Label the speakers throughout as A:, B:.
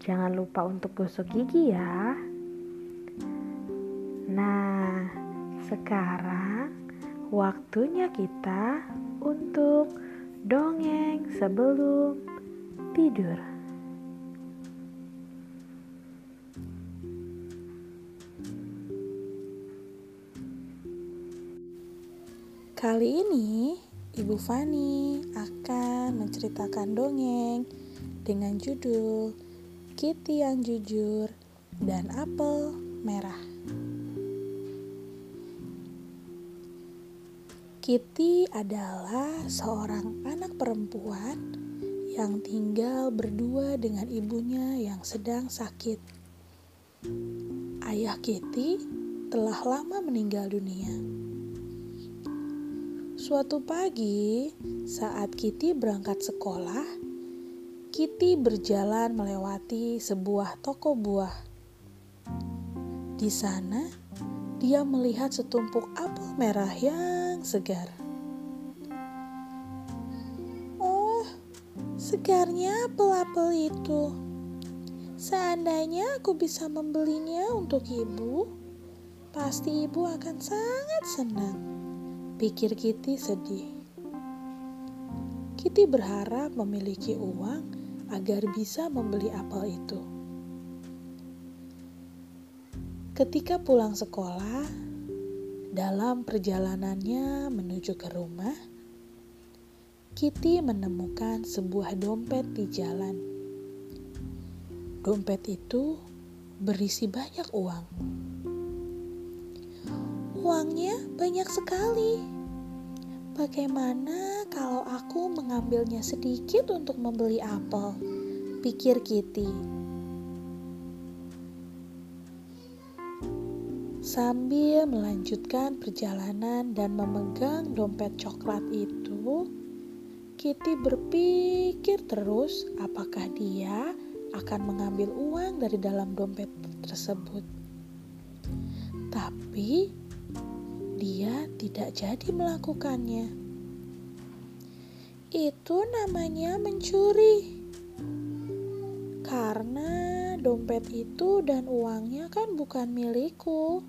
A: jangan lupa untuk gosok gigi ya. Nah, sekarang waktunya kita untuk dongeng sebelum tidur.
B: Kali ini, Ibu Fani akan menceritakan dongeng dengan judul Kitty yang Jujur dan Apel Merah. Kitty adalah seorang anak perempuan yang tinggal berdua dengan ibunya yang sedang sakit. Ayah Kitty telah lama meninggal dunia. Suatu pagi, saat Kitty berangkat sekolah, Kitty berjalan melewati sebuah toko buah. Di sana, dia melihat setumpuk apel merah yang segar. Oh, segarnya apel-apel itu. Seandainya aku bisa membelinya untuk ibu, pasti ibu akan sangat senang. Pikir Kitty sedih. Kitty berharap memiliki uang agar bisa membeli apel itu. Ketika pulang sekolah, dalam perjalanannya menuju ke rumah, Kitty menemukan sebuah dompet di jalan. Dompet itu berisi banyak uang. Uangnya banyak sekali Bagaimana kalau aku mengambilnya sedikit untuk membeli apel? Pikir Kitty. Sambil melanjutkan perjalanan dan memegang dompet coklat itu, Kitty berpikir terus apakah dia akan mengambil uang dari dalam dompet tersebut. Tapi dia tidak jadi melakukannya. Itu namanya mencuri. Karena dompet itu dan uangnya kan bukan milikku.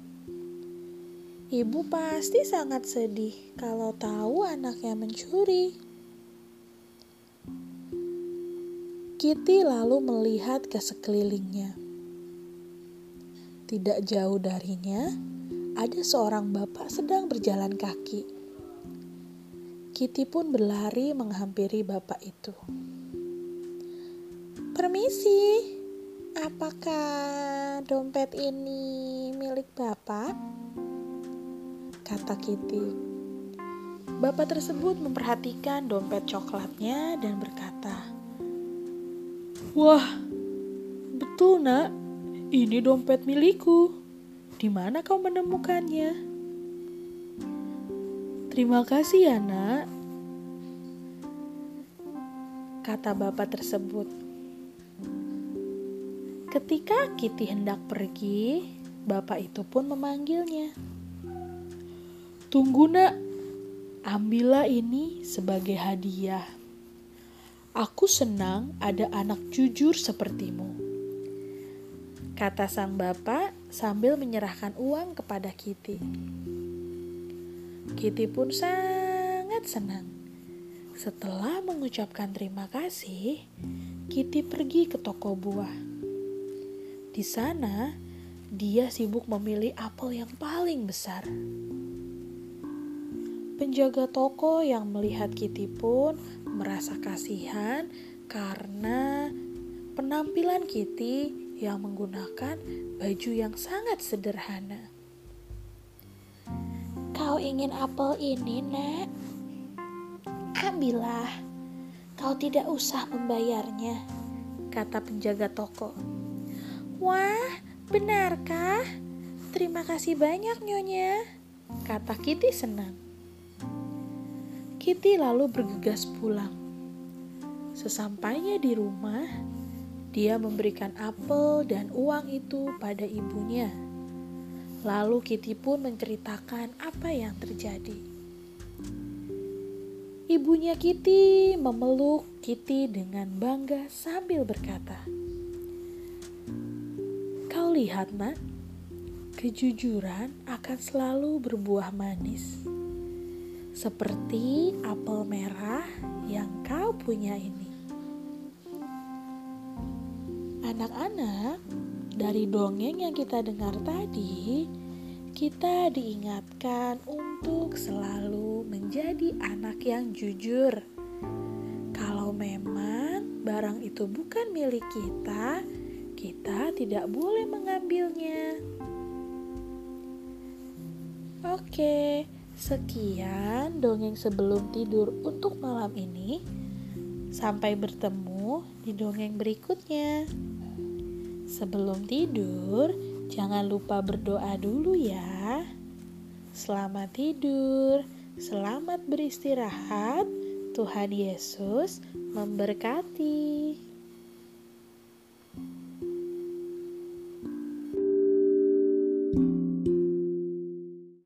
B: Ibu pasti sangat sedih kalau tahu anaknya mencuri. Kitty lalu melihat ke sekelilingnya. Tidak jauh darinya, ada seorang bapak sedang berjalan kaki. Kitty pun berlari menghampiri bapak itu. Permisi, apakah dompet ini milik bapak? Kata Kitty. Bapak tersebut memperhatikan dompet coklatnya dan berkata, Wah, betul nak, ini dompet milikku. Di mana kau menemukannya? Terima kasih ya, Nak. Kata bapak tersebut. Ketika Kitty hendak pergi, bapak itu pun memanggilnya. Tunggu, Nak. Ambillah ini sebagai hadiah. Aku senang ada anak jujur sepertimu. Kata sang bapak sambil menyerahkan uang kepada Kitty. Kitty pun sangat senang. Setelah mengucapkan terima kasih, Kitty pergi ke toko buah. Di sana, dia sibuk memilih apel yang paling besar. Penjaga toko yang melihat Kitty pun merasa kasihan karena penampilan Kitty yang menggunakan baju yang sangat sederhana. Kau ingin apel ini, Nak? Ambillah. Kau tidak usah membayarnya, kata penjaga toko. Wah, benarkah? Terima kasih banyak Nyonya, kata Kitty senang. Kitty lalu bergegas pulang. Sesampainya di rumah, dia memberikan apel dan uang itu pada ibunya. Lalu Kitty pun menceritakan apa yang terjadi. Ibunya Kitty memeluk Kitty dengan bangga sambil berkata, Kau lihat nak, kejujuran akan selalu berbuah manis. Seperti apel merah yang kau punya ini. Anak-anak, dari dongeng yang kita dengar tadi, kita diingatkan untuk selalu menjadi anak yang jujur. Kalau memang barang itu bukan milik kita, kita tidak boleh mengambilnya. Oke, sekian dongeng sebelum tidur untuk malam ini. Sampai bertemu di dongeng berikutnya. Sebelum tidur, jangan lupa berdoa dulu ya. Selamat tidur, selamat beristirahat. Tuhan Yesus memberkati.